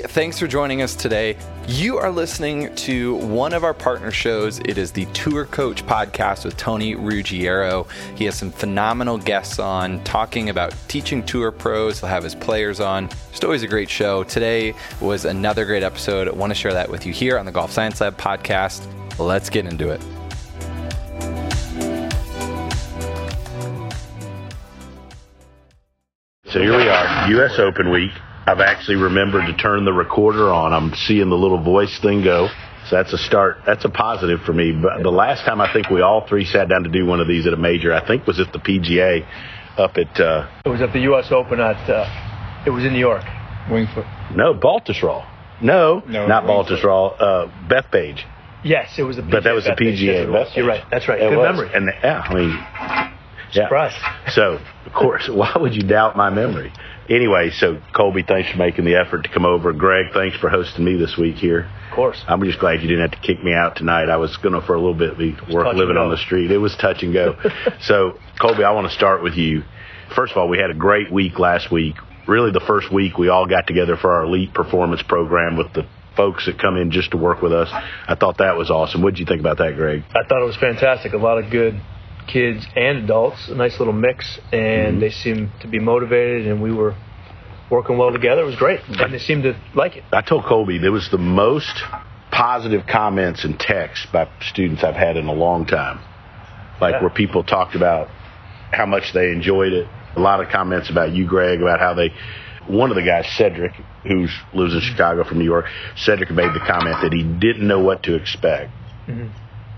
Thanks for joining us today. You are listening to one of our partner shows. It is the Tour Coach podcast with Tony Ruggiero. He has some phenomenal guests on talking about teaching tour pros. He'll have his players on. Just always a great show. Today was another great episode. I want to share that with you here on the Golf Science Lab podcast. Let's get into it. So here we are, U.S. Open week. I've actually remembered to turn the recorder on. I'm seeing the little voice thing go. So that's a start. That's a positive for me. But the last time I think we all three sat down to do one of these at a major, I think was at the PGA up at. Uh, it was at the U.S. Open at. Uh, it was in New York. Winged Foot. No, Baltusrol. No, no not Baltusrol. Uh, Bethpage. Yes, it was the. PGA but that was the PGA. Bethpage. You're right. That's right. It Good was. memory. And yeah, I mean. Surprise. Yeah. So, of course, why would you doubt my memory? Anyway, so Colby, thanks for making the effort to come over. Greg, thanks for hosting me this week here. Of course. I'm just glad you didn't have to kick me out tonight. I was going to, for a little bit, be work living on the street. It was touch and go. so, Colby, I want to start with you. First of all, we had a great week last week. Really, the first week we all got together for our elite performance program with the folks that come in just to work with us. I thought that was awesome. What did you think about that, Greg? I thought it was fantastic. A lot of good kids and adults, a nice little mix, and mm-hmm. they seemed to be motivated, and we were working well together. It was great, and they seemed to like it. I told Colby there was the most positive comments and texts by students I've had in a long time, like yeah. where people talked about how much they enjoyed it. A lot of comments about you, Greg, about how they. One of the guys, Cedric, who lives in Chicago from New York, Cedric made the comment that he didn't know what to expect. Mm-hmm.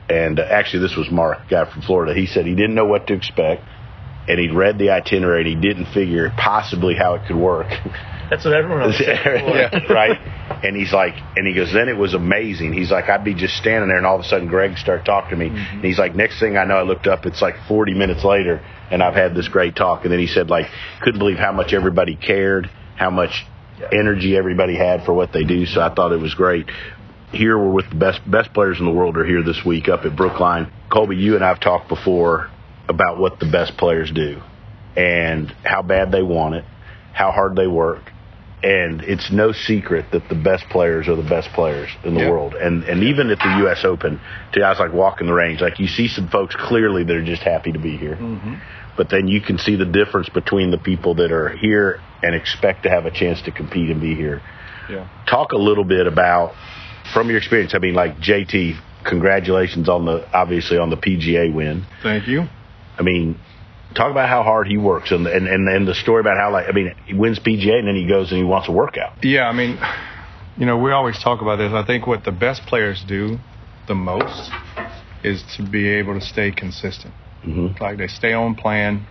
And uh, actually, this was Mark, guy from Florida. He said he didn't know what to expect and he'd read the itinerary and he didn't figure possibly how it could work. That's what everyone else yeah. right? And he's like, and he goes, then it was amazing. He's like, I'd be just standing there, and all of a sudden, Greg started talking to me. Mm-hmm. And he's like, next thing I know, I looked up, it's like 40 minutes later, and I've had this great talk. And then he said, like, couldn't believe how much everybody cared, how much energy everybody had for what they do. So I thought it was great. Here we're with the best best players in the world are here this week up at Brookline. Colby, you and I've talked before about what the best players do and how bad they want it, how hard they work. And it's no secret that the best players are the best players in the yep. world. And and even at the U.S. Open, to guys like walking the range, like you see some folks clearly that are just happy to be here. Mm-hmm. But then you can see the difference between the people that are here and expect to have a chance to compete and be here. Yeah. Talk a little bit about, from your experience, I mean, like JT, congratulations on the, obviously on the PGA win. Thank you. I mean, talk about how hard he works and, and, and, and the story about how, like, I mean, he wins PGA and then he goes and he wants a workout. Yeah, I mean, you know, we always talk about this. I think what the best players do the most is to be able to stay consistent. Mm-hmm. Like they stay on plan.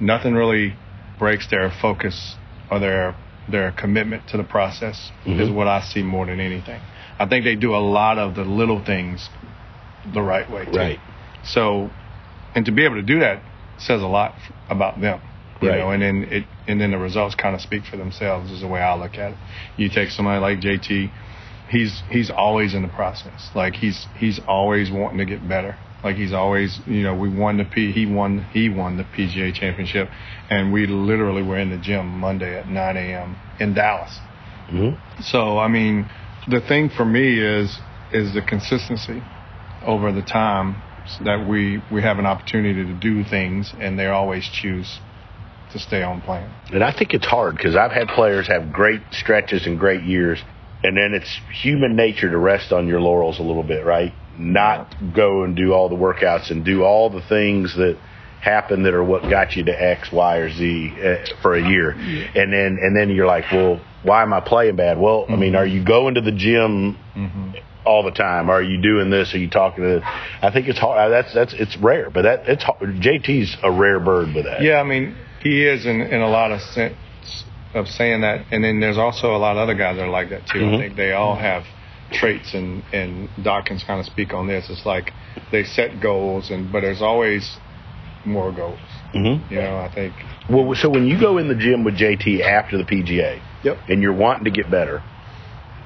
Nothing really breaks their focus or their their commitment to the process mm-hmm. is what I see more than anything. I think they do a lot of the little things the right way too. Right. So and to be able to do that says a lot about them. You right. know, and then it and then the results kind of speak for themselves is the way I look at it. You take somebody like JT, he's he's always in the process. Like he's he's always wanting to get better. Like he's always, you know, we won the P, he won he won the PGA Championship, and we literally were in the gym Monday at 9 a.m. in Dallas. Mm-hmm. So I mean, the thing for me is is the consistency over the time that we we have an opportunity to do things, and they always choose to stay on plan. And I think it's hard because I've had players have great stretches and great years, and then it's human nature to rest on your laurels a little bit, right? Not go and do all the workouts and do all the things that happen that are what got you to X, Y, or Z uh, for a year, and then and then you're like, well, why am I playing bad? Well, mm-hmm. I mean, are you going to the gym? Mm-hmm all the time. Are you doing this? Are you talking to? This? I think it's hard. That's that's it's rare, but that it's JT's a rare bird with that. Yeah, I mean he is in in a lot of sense of saying that, and then there's also a lot of other guys that are like that too. Mm-hmm. I think they all have traits, and and can kind of speak on this. It's like they set goals, and but there's always more goals. Mm-hmm. You know, I think. Well, so when you go in the gym with JT after the PGA, Yep. and you're wanting to get better,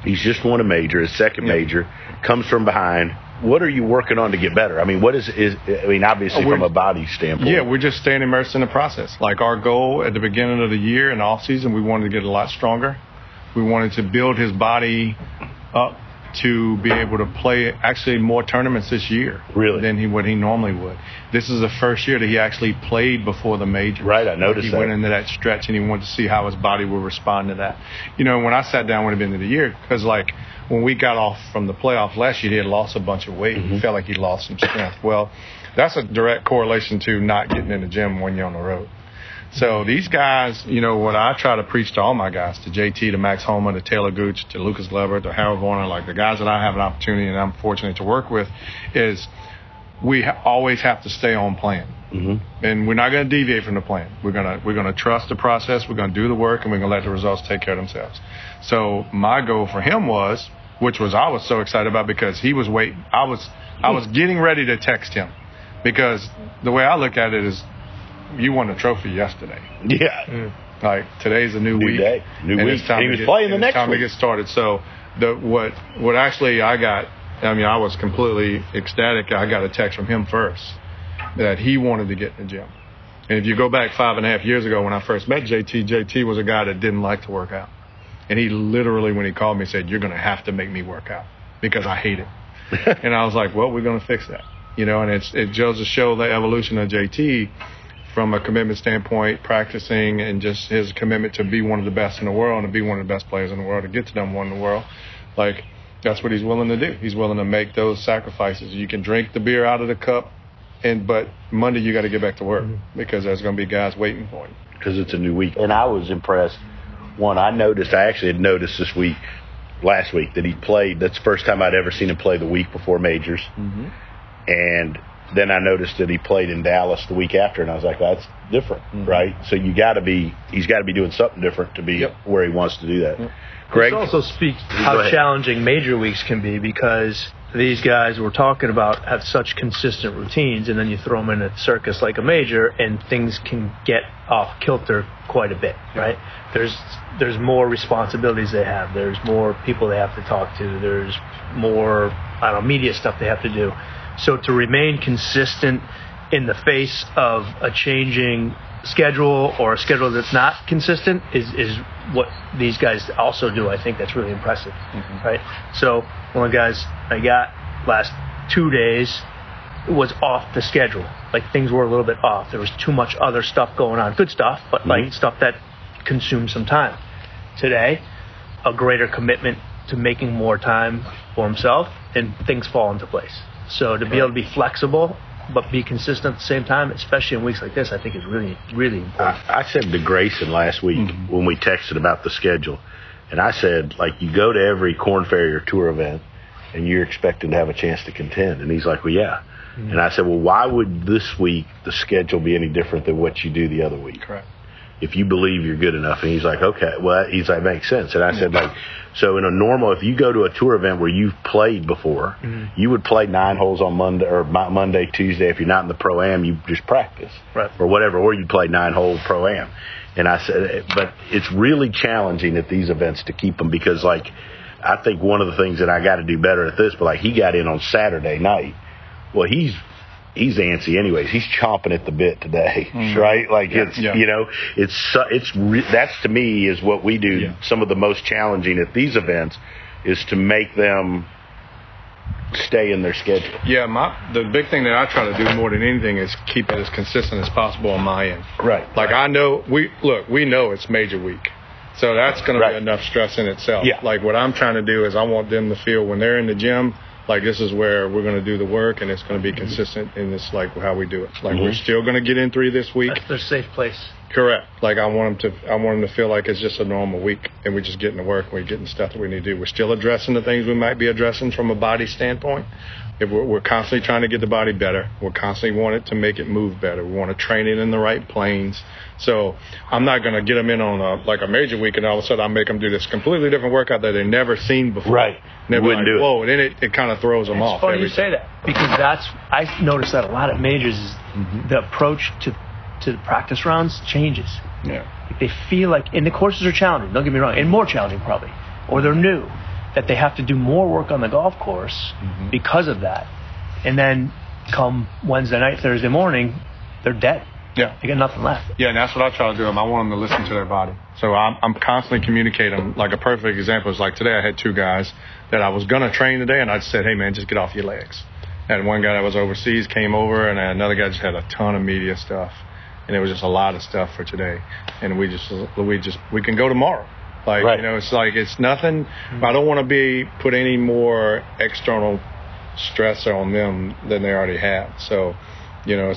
he's just won a major, his second Yep. major, comes from behind. What are you working on to get better? I mean, what is is? I mean, obviously Oh, from a body standpoint. Yeah, we're just staying immersed in the process. Like our goal at the beginning of the year and off season, we wanted to get a lot stronger. We wanted to build his body up to be able to play actually more tournaments this year Really? than he what he normally would. This is the first year that he actually played before the major. Right, I noticed he that. went into that stretch and he wanted to see how his body would respond to that. You know, when I sat down with him into the year, because like when we got off from the playoff last year, he had lost a bunch of weight. Mm-hmm. He felt like he lost some strength. Well, that's a direct correlation to not getting in the gym when you're on the road. So these guys, you know, what I try to preach to all my guys, to JT, to Max Homa, to Taylor Gooch, to Lucas Lever, to Harold Varner, like the guys that I have an opportunity and I'm fortunate to work with, is we ha- always have to stay on plan. Mm-hmm. And we're not going to deviate from the plan. We're going to we're going to trust the process. We're going to do the work, and we're going to let the results take care of themselves. So my goal for him was, which was I was so excited about because he was waiting. I was I was getting ready to text him because the way I look at it is, you won the trophy yesterday. yeah. Hmm. Like today's a new, New week, day, new week. Time he was get, playing the next time week. to get started. So the what what actually I got, I mean, I was completely ecstatic. I got a text from him first that he wanted to get in the gym. And if you go back five and a half years ago when I first met JT, JT was a guy that didn't like to work out, and he literally when he called me said, "You're going to have to make me work out because I hate it." and I was like, "Well, we're going to fix that." You know, and it's it goes to show the evolution of JT from a commitment standpoint, practicing and just his commitment to be one of the best in the world and to be one of the best players in the world to get to number one in the world. Like that's what he's willing to do. He's willing to make those sacrifices. You can drink the beer out of the cup, and but Monday you got to get back to work mm-hmm. because there's going to be guys waiting for you. because it's a new week. And I was impressed. One, I noticed, I actually had noticed this week, last week, that he played. That's the first time I'd ever seen him play the week before majors. Mm-hmm. And then I noticed that he played in Dallas the week after, and I was like, that's different, mm-hmm. right? So you got to be, he's got to be doing something different to be Yep. where he wants to do that. Greg, This also speaks Go how challenging major weeks can be because these guys we're talking about have such consistent routines, and then you throw them in a circus like a major, and things can get off kilter quite a bit, right? There's there's more responsibilities they have. There's more people they have to talk to. There's more I don't know media stuff they have to do. So to remain consistent in the face of a changing schedule or a schedule that's not consistent is, is what these guys also do. I think that's really impressive, mm-hmm. right? So one of the guys I got last two days was off the schedule. Like things were a little bit off. There was too much other stuff going on. Good stuff, but like mm-hmm. stuff that consumed some time. Today, a greater commitment to making more time for himself, and things fall into place. So to be able to be flexible but be consistent at the same time, especially in weeks like this, I think is really, really important. I, I said to Grayson last week mm-hmm. when we texted about the schedule, and I said, like, you go to every Korn Ferry or tour event, and you're expecting to have a chance to contend. And he's like, well, yeah. Mm-hmm. And I said, well, why would this week the schedule be any different than what you do the other week? Correct. If you believe you're good enough. And he's like, okay, well, he's like, makes sense. And I said, like, so in a normal, if you go to a tour event where you've played before, mm-hmm. you would play nine holes on Monday or Monday, Tuesday. If you're not in the pro am, you just practice Right. or whatever, or you play nine hole pro am. And I said, but it's really challenging at these events to keep them because, like, I think one of the things that I got to do better at this, but like he got in on Saturday night. Well, he's he's antsy anyways. He's chomping at the bit today, mm-hmm. right? Like it's yeah. you know, it's it's re- that's to me is what we do. Yeah. Some of the most challenging at these events is to make them stay in their schedule. Yeah, my the big thing that I try to do more than anything is keep it as consistent as possible on my end. Right. Like I know we look, we know it's major week. So that's going Right. to be enough stress in itself. Yeah. Like what I'm trying to do is I want them to feel when they're in the gym, like this is where we're going to do the work and it's going to be mm-hmm. consistent and it's like how we do it. Like we're mm-hmm. still going to get in three this week. That's their safe place. Correct. Like I want them to, I want them to feel like it's just a normal week, and we're just getting to work, and we're getting stuff that we need to do. We're still addressing the things we might be addressing from a body standpoint. If we're, we're constantly trying to get the body better, we're constantly wanting to make it move better. We want to train it in the right planes. So I'm not going to get them in on a, like a major week, and all of a sudden I make them do this completely different workout that they've never seen before. Right. Never Wouldn't like, do it. Whoa, and then it, it kind of throws them It's off. It's funny you every say that because that's I noticed that a lot of majors is Mm-hmm. the approach to to the practice rounds changes. Yeah. Like they feel like, and the courses are challenging. Don't get me wrong, and more challenging probably, or they're new, that they have to do more work on the golf course Mm-hmm. because of that, and then come Wednesday night, Thursday morning, they're dead. Yeah. They got nothing left. Yeah, and that's what I try to do. I want them to listen to their body. So I'm, I'm constantly communicating. Like a perfect example is like today I had two guys that I was gonna train today, and I said, "Hey man, just get off your legs." And one guy that was overseas came over, and another guy just had a ton of media stuff, and it was just a lot of stuff for today. And we just we just we can go tomorrow. Like Right. you know, it's like it's nothing. Mm-hmm. I don't want to be put any more external stress on them than they already have. So you know,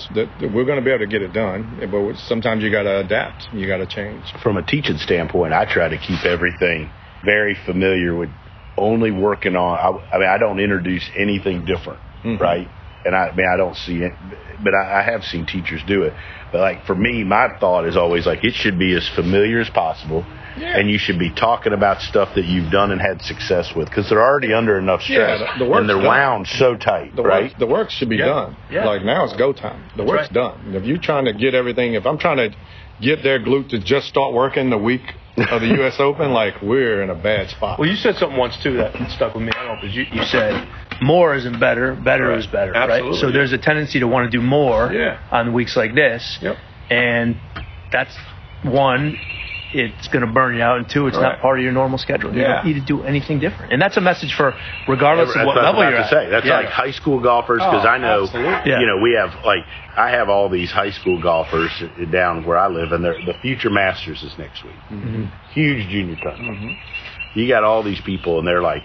we're going to be able to get it done, but sometimes you got to adapt. You got to change. From a teaching standpoint, I try to keep everything very familiar with only working on. I, I mean, I don't introduce anything different, mm-hmm. right? And I, I mean, I don't see it, but I, I have seen teachers do it. But like for me, my thought is always like it should be as familiar as possible. And you should be talking about stuff that you've done and had success with because they're already under enough stress Yeah, the- the and they're done. wound so tight, The right? work, the work should be Yeah. done. Yeah. Like now it's go time. The work's right. done. If you're trying to get everything, if I'm trying to get their glute to just start working the week of the U.S. Open, like we're in a bad spot. Well, you said something once too that stuck with me. I don't know because you, you said more isn't better, better Right. is better, Absolutely, right? So yeah. there's a tendency to want to do more Yeah. on weeks like this. Yep. And that's one, it's going to burn you out, and two, it's Right. not part of your normal schedule. You Yeah. don't need to do anything different. And that's a message for regardless That's of what what I was level about you're to at. say. That's Yeah. like high school golfers because Oh, I know, absolutely. Yeah. you know, we have like I have all these high school golfers down where I live, and the future Masters is next week. Mm-hmm. Huge junior tournament. You got all these people, and they're like.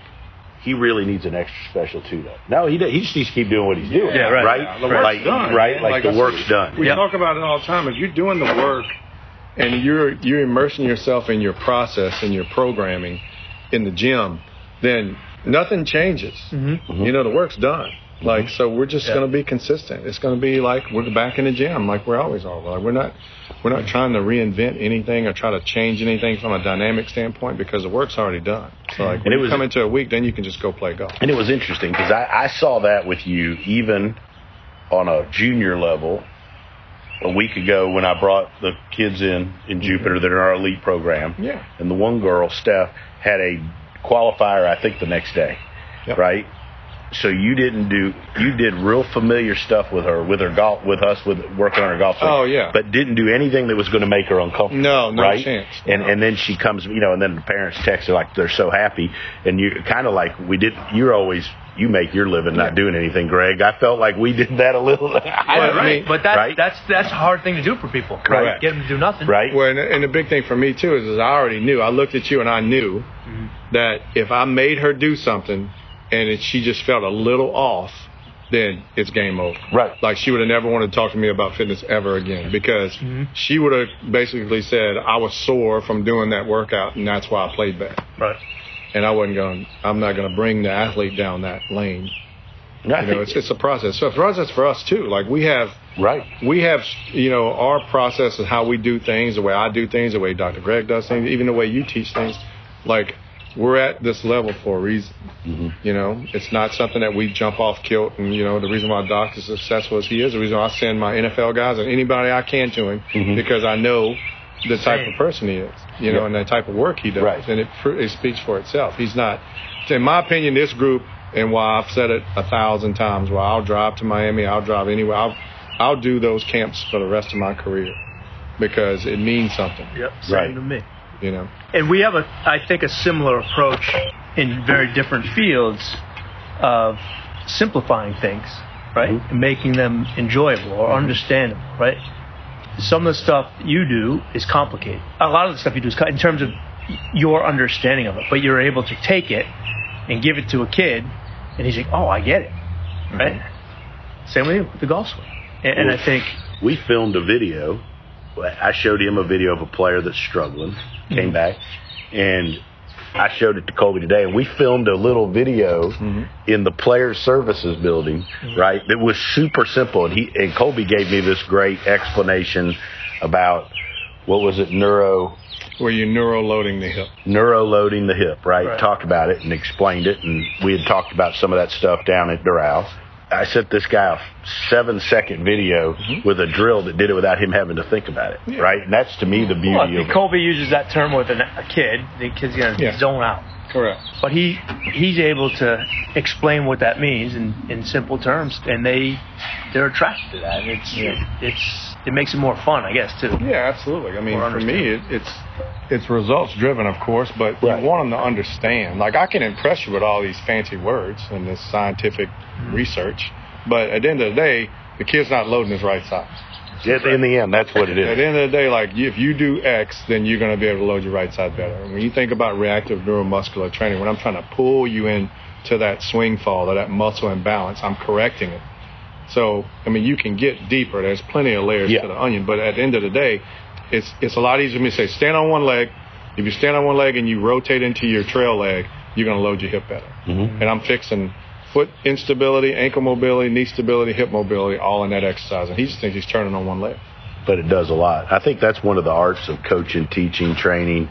He really needs an extra special too, though. No, he, he just needs to keep doing what he's doing. Yeah, right. Right? Yeah, the work's like, done, right? man. Like, the that's- work's done. We Yeah. talk about it all the time. If you're doing the work and you're you're immersing yourself in your process and your programming in the gym, then nothing changes. Mm-hmm. You know, the work's done. Like so, we're just Yeah. going to be consistent. It's going to be like we're back in the gym, like we're always are. Like we're not we're not trying to reinvent anything or try to change anything from a dynamic standpoint because the work's already done. So like when it you come into a week, then you can just go play golf. And it was interesting because I, I saw that with you even on a junior level a week ago when I brought the kids in in Jupiter that are in our elite program. Yeah. And the one girl, Steph, had a qualifier, I think, the next day. Yep. Right? So you didn't do you did real familiar stuff with her with her golf with us with working on her golf swing. Oh, yeah. but didn't do anything that was going to make her uncomfortable. No, no right? chance. And No. and then she comes, you know, and then the parents text her like they're so happy, and you kind of like we did. You're always you make your living not Yeah. doing anything, Greg. I felt like we did that a little. Yeah, right. mean, but that, right? that's that's a hard thing to do for people. Correct. Get them to do nothing. right? Well, and, and the big thing for me too is, is I already knew. I looked at you and I knew mm-hmm. that if I made her do something and it, she just felt a little off, then it's game over. Right. Like she would have never wanted to talk to me about fitness ever again because mm-hmm. she would have basically said I was sore from doing that workout and that's why I played bad. Right. And I wasn't going. I'm not going to bring the athlete down that lane. I You know, it's it's a process. So for us, it's for us too. Like we have right. we have, you know, our process is how we do things, the way I do things, the way Dr. Greg does things, even the way you teach things. Like, we're at this level for a reason. Mm-hmm. You know, it's not something that we jump off kilt. And, you know, the reason why Doc is successful as he is, the reason why I send my NFL guys and anybody I can to him, mm-hmm. because I know the type Same. of person he is, you know, Yeah. and the type of work he does. Right. And it, it speaks for itself. He's not, in my opinion, this group, and why I've said it a thousand times, why I'll drive to Miami, I'll drive anywhere, I'll, I'll do those camps for the rest of my career because it means something, Yep. Same Right. to me. You know. and we have a i think a similar approach in very different fields of simplifying things right? Mm-hmm. And making them enjoyable or mm-hmm. understandable right? Some of the stuff you do is complicated. A lot of the stuff you do is in terms of your understanding of it but you're able to take it and give it to a kid and he's like oh i get it. Mm-hmm. Right? Same with you with the golf swing. And, and i think we filmed a video I showed him a video of a player that's struggling, came mm-hmm. back, and I showed it to Colby today, and we filmed a little video mm-hmm. in the player services building, mm-hmm. right? It was super simple, and he and Colby gave me this great explanation about what was it, neuro Were you're neuro loading the hip. neuro loading the hip, right? Right. Talked about it and explained it, and we had talked about some of that stuff down at Doral. I sent this guy a seven second video mm-hmm. with a drill that did it without him having to think about it, right? And that's to me the beauty Well, of it. Colby uses that term with an, a kid. The kid's gonna Yeah. zone out. Correct. but he he's able to explain what that means in, in simple terms, and they they're attracted to that. And it's it's it makes it more fun, I guess, too. Yeah, absolutely. I mean, for me, it, it's it's results driven, of course, but Right. you want them to understand. Like I can impress you with all these fancy words and this scientific mm-hmm. research, but at the end of the day, the kid's not loading his right size. At- In the end, that's what it At the end of the day, like if you do X, then you're going to be able to load your right side better. And when you think about reactive neuromuscular training, when I'm trying to pull you in to that swing fall or that muscle imbalance, I'm correcting it. So, I mean, you can get deeper. There's plenty of layers Yeah. to the onion, but at the end of the day, it's it's a lot easier for me to say stand on one leg. If you stand on one leg and you rotate into your trail leg, you're going to load your hip better. Mm-hmm. And I'm fixing foot instability, ankle mobility, knee stability, hip mobility, all in that exercise. And he just thinks he's turning on one leg. but it does a lot. I think that's one of the arts of coaching, teaching, training.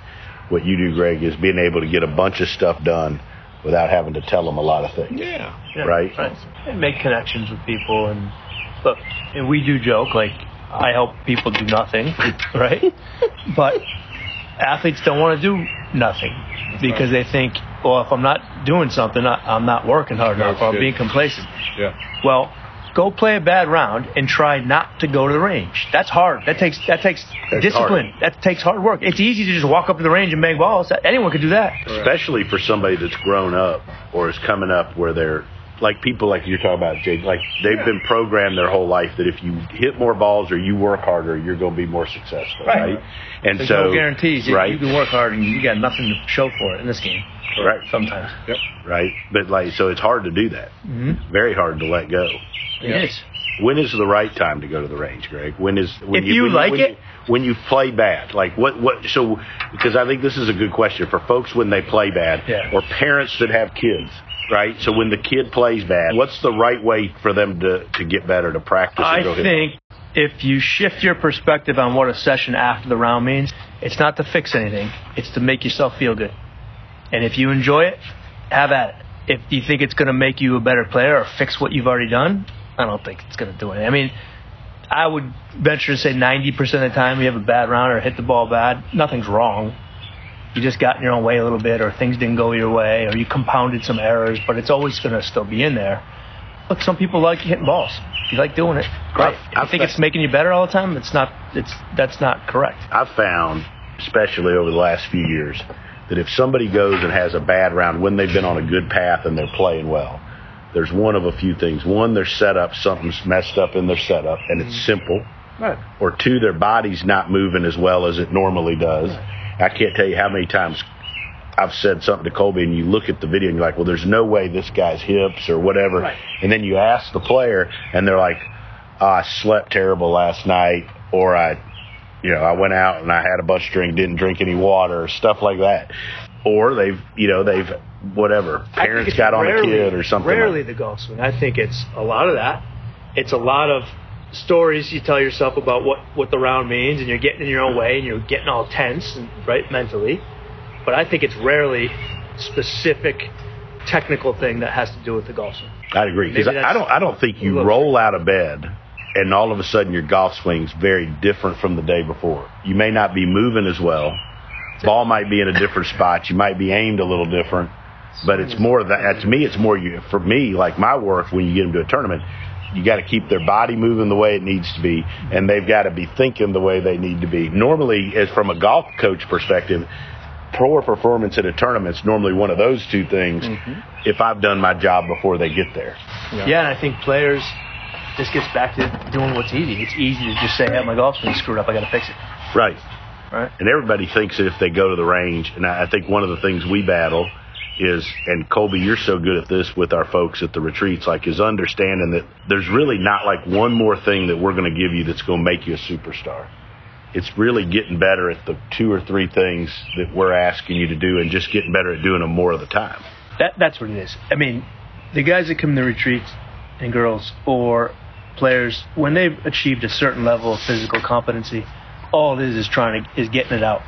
What you do, Greg, is being able to get a bunch of stuff done without having to tell them a lot of things. Yeah. Yeah, Right. And make connections with people, and look, and we do joke like I help people do nothing, right? but athletes don't want to do nothing because they think, well, if I'm not doing something, I- I'm not working hard enough. or I'm being complacent. Yeah. Well, go play a bad round and try not to go to the range. That's hard. That takes that takes That's discipline. That takes hard work. It's easy to just walk up to the range and bang balls. Anyone could do that. especially for somebody that's grown up or is coming up where they're like people like you're talking about, Jade. Like they've been programmed their whole life that if you hit more balls or you work harder, you're going to be more successful, Right. right? And There's so no guarantees. You, right? you can work hard and you got nothing to show for it in this game. Right. Sometimes Yep. right? But like, so it's hard to do that. Mm-hmm. Very hard to let go. it is. When is the right time to go to the range, Greg? When is when If you when like when it- when you play bad? Like what what? So because I think this is a good question for folks when they play bad, Yeah. or parents that have kids, right? So when the kid plays bad, what's the right way for them to to get better to practice? I and go hit think if you shift your perspective on what a session after the round means, it's not to fix anything. It's to make yourself feel good. And if you enjoy it, have at it. If you think it's going to make you a better player or fix what you've already done, I don't think it's going to do anything. I mean, I would venture to say 90% of the time you have a bad round or hit the ball bad, nothing's wrong. You just got in your own way a little bit, or things didn't go your way, or you compounded some errors, but it's always going to still be in there. Look, some people like hitting balls. If you like doing it, great. If you think it's making you better all the time, it's not. It's that's not correct. I've found, especially over the last few years, that if somebody goes and has a bad round when they've been on a good path and they're playing well, there's one of a few things. One, their setup, something's messed up in their setup, and it's mm-hmm. simple. Right. Or two, their body's not moving as well as it normally does. I can't tell you how many times I've said something to Colby, and you look at the video and you're like, well, there's no way this guy's hips or whatever. Right. And then you ask the player, and they're like, oh, I slept terrible last night, or I you know, I went out and I had a bunch of drink, didn't drink any water, stuff like that. Or they've, you know, they've whatever. Parents got on rarely- a kid or something. Rarely like- the golf swing. I think it's a lot of that. It's a lot of stories you tell yourself about what, what the round means, and you're getting in your own way, and you're getting all tense, and, right, mentally. But I think it's rarely specific technical thing that has to do with the golf swing. I'd agree because I don't. I don't think you roll out of bed and all of a sudden your golf swing's very different from the day before. You may not be moving as well. Ball might be in a different spot. You might be aimed a little different. But it's more that uh, to me, it's more you for me. Like my work, when you get them to a tournament, you got to keep their body moving the way it needs to be, and they've got to be thinking the way they need to be. Normally, as from a golf coach perspective, poor performance at a tournament's normally one of those two things. Mm-hmm. If I've done my job before they get there, Yeah, and I think players, this gets back to doing what's easy. It's easy to just say, hey, my golf swing screwed up, I got to fix it. right? Right. And everybody thinks that if they go to the range, and I I think one of the things we battle is, and Colby, you're so good at this with our folks at the retreats, like is understanding that there's really not like one more thing that we're going to give you that's going to make you a superstar. it's really getting better at the two or three things that we're asking you to do and just getting better at doing them more of the time. That that's what it is. I mean, the guys that come to retreats and girls or players when they've achieved a certain level of physical competency, all it is is trying to is getting it out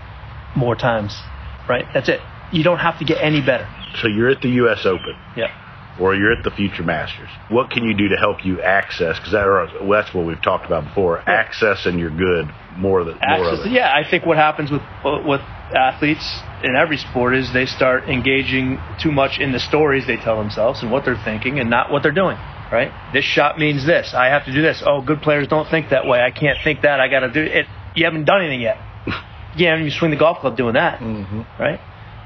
more times, right? That's it. You don't have to get any better. So you're at the U.S. Open. Yeah. Or you're at the Future Masters. What can you do to help you access? Because that, well, that's what we've talked about before. Yeah. Access and you're good. More than more of Access, it. yeah, I think what happens with with athletes in every sport is they start engaging too much in the stories they tell themselves and what they're thinking and not what they're doing. Right? This shot means this. I have to do this. Oh, good players don't think that way. I can't think that. I got to do it. You haven't done anything yet. you haven't even swing the golf club doing that. Mm-hmm. Right?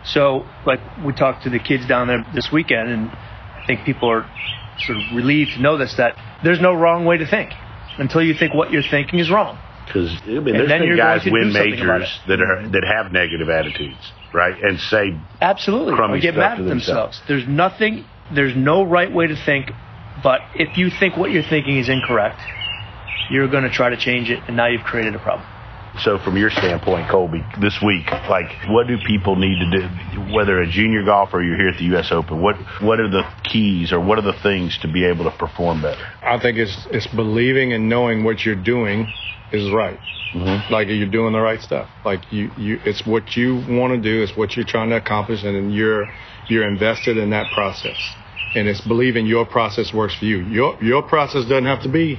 So, like we talked to the kids down there this weekend, and I think people are sort of relieved to know this that there's no wrong way to think until you think what you're thinking is wrong. Because I mean, there's been guys win do something about majors that are that have negative attitudes, right? And say Absolutely. crummy Or get mad at themselves. themselves. There's nothing, there's no right way to think, but if you think what you're thinking is incorrect, you're going to try to change it, and now you've created a problem. So, from your standpoint, Colby, this week, like, what do people need to do? Whether a junior golfer or you're here at the U.S. Open, what what are the keys or what are the things to be able to perform better? I think it's it's believing and knowing what you're doing is right. Mm-hmm. Like you're doing the right stuff. Like you, you it's what you want to do. It's what you're trying to accomplish, and then you're you're invested in that process. And it's believing your process works for you. Your your process doesn't have to be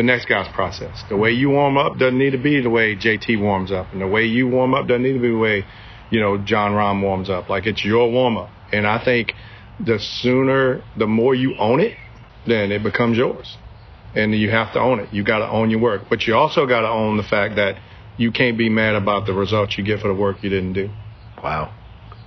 the next guy's process. The way you warm up doesn't need to be the way JT warms up, and the way you warm up doesn't need to be the way you know Jon Rahm warms up. Like it's your warm up. And I think the sooner, the more you own it, then it becomes yours and you have to own it. You got to own your work, but you also got to own the fact that you can't be mad about the results you get for the work you didn't do. Wow,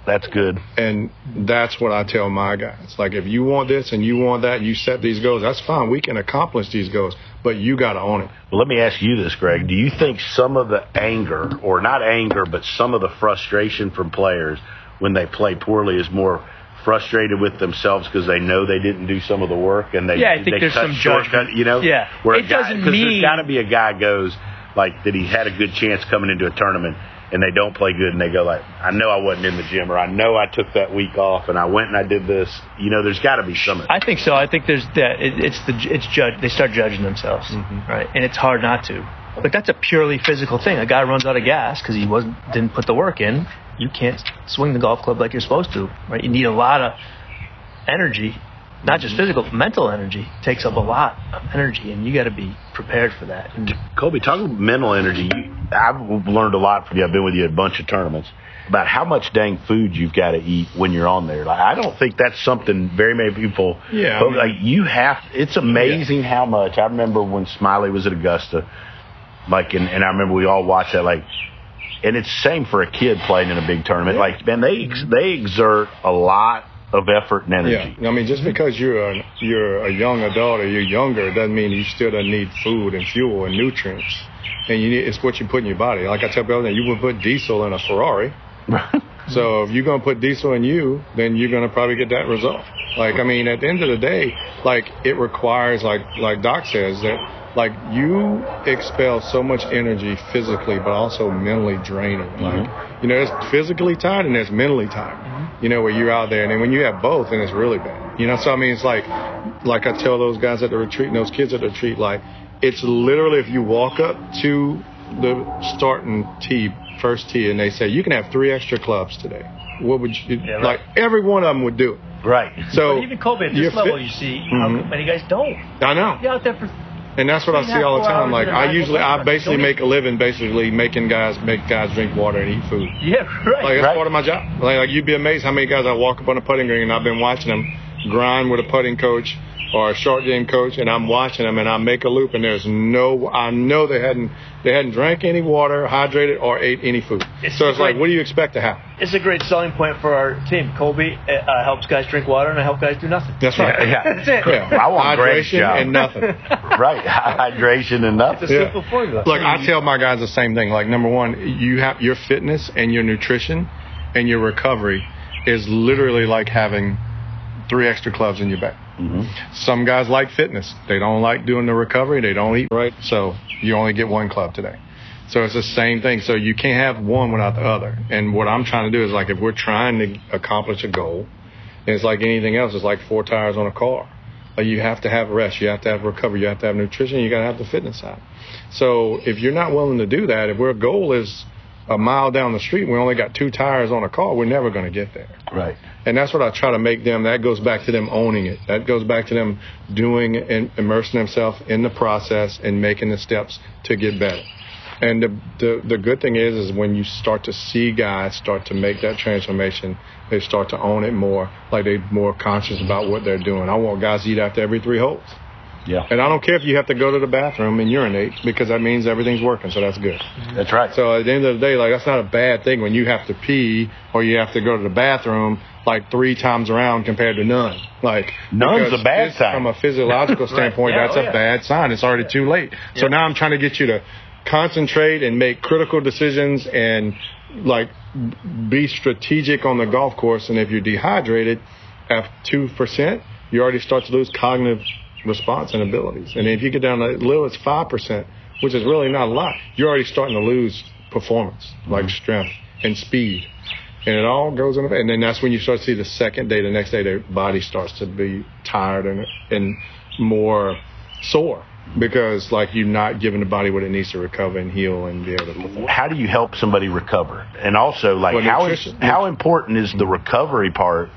that's good. And that's what I tell my guys. Like, if you want this and you want that, you set these goals. That's fine. We can accomplish these goals, but you got to own it. Well, let me ask you this, Greg. Do you think some of the anger, or not anger, but some of the frustration from players when they play poorly is more frustrated with themselves because they know they didn't do some of the work and they Yeah, I think there's cut some shortcut, judgment. you know? Yeah. Where It guy- doesn't mean- there's got to be a guy goes like that he had a good chance coming into a tournament and they don't play good and they go like I know I wasn't in the gym or I know I took that week off and I went and I did this. You know, there's got to be some. I think so. I think there's that. It, it's the it's judge. They start judging themselves, mm-hmm. right? And it's hard not to. But that's a purely physical thing. A guy runs out of gas because he wasn't didn't put the work in. You can't swing the golf club like you're supposed to, right? You need a lot of energy, not just physical, mental energy. Takes up a lot of energy, and you got to be prepared for that. And Colby, talking about mental energy, you- I've learned a lot from you. I've been with you at a bunch of tournaments about how much dang food you've got to eat when you're on there. Like, I don't think that's something very many people. Yeah, I mean- like you have. It's amazing how much. I remember when Smylie was at Augusta, like, and, and I remember we all watched that. Like, and it's same for a kid playing in a big tournament. Like, man, they they exert a lot of effort and energy. Yeah, I mean, just because you're a, you're a young adult or you're younger doesn't mean you still don't need food and fuel and nutrients. And you need, it's what you put in your body. Like I tell people, you would put diesel in a Ferrari. So if you're gonna put diesel in you, then you're gonna probably get that result. Like I mean, at the end of the day, like it requires, like like Doc says, that like you expel so much energy physically, but also mentally draining. Like mm-hmm. you know, it's physically tired and it's mentally tired. You know, where you're out there, and then when you have both, then it's really bad. You know, so I mean, it's like like I tell those guys at the retreat and those kids at the retreat, like it's literally if you walk up to the starting tee, first tee, and they say you can have three extra clubs today. What would you Yeah, right. like? Every one of them would do it. Right. So but even Colby at this level, fit- you see how Mhm. many guys don't. I know. You're out there for And that's what I Three and a see all the time. Like in a I night, usually, I basically make a living basically making guys make guys drink water and eat food. yeah, right. Like that's Right. part of my job. Like, like you'd be amazed how many guys I walk up on a putting green and I've been watching them grind with a putting coach or a short game coach, and I'm watching them and I make a loop and there's no, I know they hadn't they hadn't drank any water, hydrated, or ate any food. It's so it's like, like- what do you expect to happen? It's a great selling point for our team. Colby uh, uh, helps guys drink water, and I help guys do nothing. That's right. Yeah. That's it. Yeah. I want Greg's hydration and nothing. right. Hydration and nothing. It's a Yeah. simple formula. Look, I tell my guys the same thing. Like number one, you have your fitness and your nutrition and your recovery is literally like having three extra clubs in your bag. Some guys like fitness. They don't like doing the recovery. They don't eat right. So you only get one club today. So it's the same thing. So you can't have one without the other. And what I'm trying to do is like if we're trying to accomplish a goal, it's like anything else. It's like four tires on a car. Like you have to have rest, you have to have recovery, you have to have nutrition, you got to have the fitness side. So if you're not willing to do that, if our goal is a mile down the street, we only got two tires on a car, we're never going to get there. Right. And that's what I try to make them. That goes back to them owning it. That goes back to them doing and immersing themselves in the process and making the steps to get better. And the, the the good thing is, is when you start to see guys start to make that transformation, they start to own it more. Like they're more conscious about what they're doing. I want guys to eat after every three holes. Yeah. And I don't care if you have to go to the bathroom and urinate because that means everything's working. So that's good. That's right. So at the end of the day, like that's not a bad thing when you have to pee or you have to go to the bathroom like three times around compared to none. Like None's a bad sign. From a physiological standpoint, Yeah, that's oh, a yeah. bad sign. It's already too late. So now I'm trying to get you to concentrate and make critical decisions and like be strategic on the golf course. And if you're dehydrated at two percent, you already start to lose cognitive response and abilities. And if you get down to little, it's five percent, which is really not a lot. You're already starting to lose performance, like mm-hmm. strength and speed. And it all goes in, and then that's when you start to see the second day, the next day, their body starts to be tired and and more sore because like you're not giving the body what it needs to recover and heal and be able to perform. how do you help somebody recover? And also, like, Well, how is, how important is the recovery part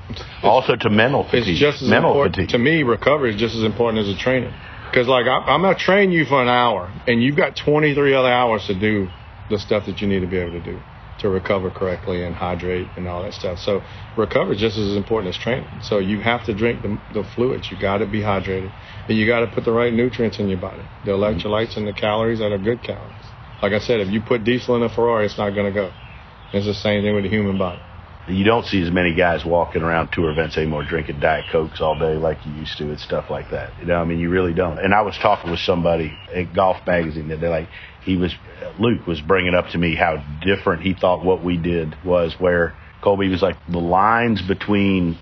also to mental fatigue? It's just as mental important fatigue. to me. Recovery is just as important as a training. Because like I, I'm gonna train you for an hour, and you've got 23 other hours to do the stuff that you need to be able to do to recover correctly and hydrate and all that stuff. So recovery is just as important as training. So you have to drink the, the fluids. You got to be hydrated, and you got to put the right nutrients in your body, the electrolytes and the calories that are good calories. Like I said, if you put diesel in a Ferrari, it's not gonna go. It's the same thing with the human body. You don't see as many guys walking around tour events anymore drinking Diet Cokes all day like you used to and stuff like that. You know, I mean, you really don't. And I was talking with somebody at Golf Magazine that they like, he was, Luke was bringing up to me how different he thought what we did was where Colby was like, the lines between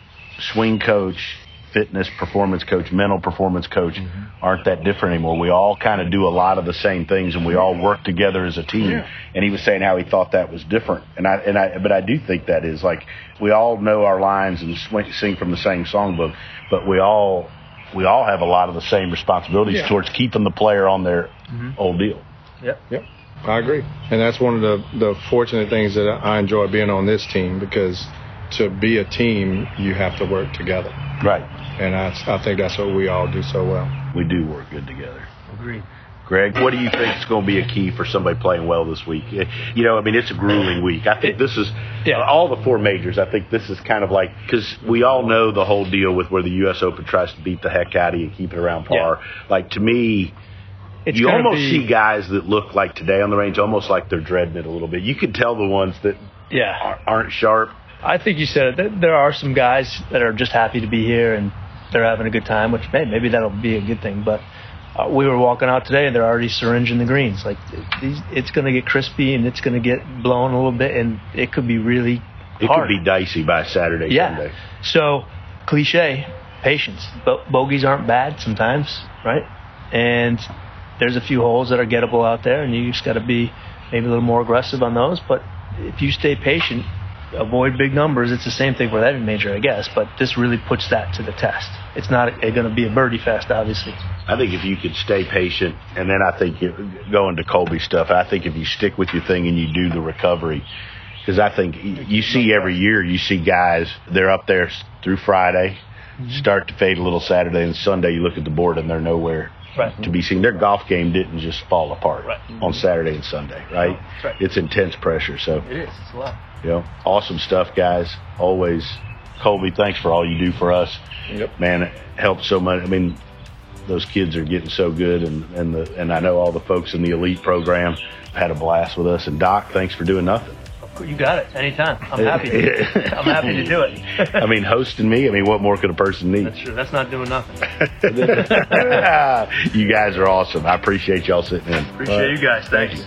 swing coach, fitness performance coach, mental performance coach mm-hmm. aren't that different anymore. We all kind of do a lot of the same things and we all work together as a team. And he was saying how he thought that was different. And I, and I, but I do think that is like, we all know our lines and swing, sing from the same songbook, but we all, we all have a lot of the same responsibilities Yeah. towards keeping the player on their mm-hmm. old deal. Yep. Yep, I agree, and that's one of the the fortunate things that I enjoy being on this team because to be a team, you have to work together, Right. and I I think that's what we all do so well. We do work good together. Agreed. Greg, what do you think is going to be a key for somebody playing well this week? Eh, You know, I mean, it's a grueling week. I think this is Yeah. all the four majors. I think this is kind of like because we all know the whole deal with where the U.S. Open tries to beat the heck out of you and keep it around par. Like to me, It's you almost be- see guys that look like today on the range, almost like they're dreading it a little bit. You can tell the ones that Yeah. aren't sharp. I think you said it. There- are some guys that are just happy to be here and they're having a good time, which hey, maybe that'll be a good thing. But uh, we were walking out today and they're already syringing the greens. Like these, it's going to get crispy and it's going to get blown a little bit, and it could be really It hard. could be dicey by Saturday, yeah. Sunday. So cliche, patience. But bogeys aren't bad sometimes, right? And there's a few holes that are gettable out there, and you just got to be maybe a little more aggressive on those. But if you stay patient, avoid big numbers. It's the same thing with every major, I guess. But this really puts that to the test. It's not going to be a birdie fest, obviously. I think if you could stay patient, and then I think you, going to Colby stuff, I think if you stick with your thing and you do the recovery, because I think you see every year, you see guys, they're up there through Friday, mm-hmm. start to fade a little Saturday, and Sunday you look at the board and they're nowhere Right. to be seen. Their golf game didn't just fall apart Right. Mm-hmm. on Saturday and Sunday, right? That's right. It's intense pressure. So, It is. It's a lot. you know, awesome stuff, guys. Always. Colby, thanks for all you do for us. Yep. Man, it helps so much. I mean, those kids are getting so good, and and the and I know all the folks in the elite program had a blast with us. And Doc, thanks for doing nothing. You got it. Anytime. I'm happy. I'm happy to do it. I mean, hosting me. I mean, what more could a person need? That's true. That's not doing nothing. you guys are awesome. I appreciate y'all sitting in. Appreciate you guys. Thanks.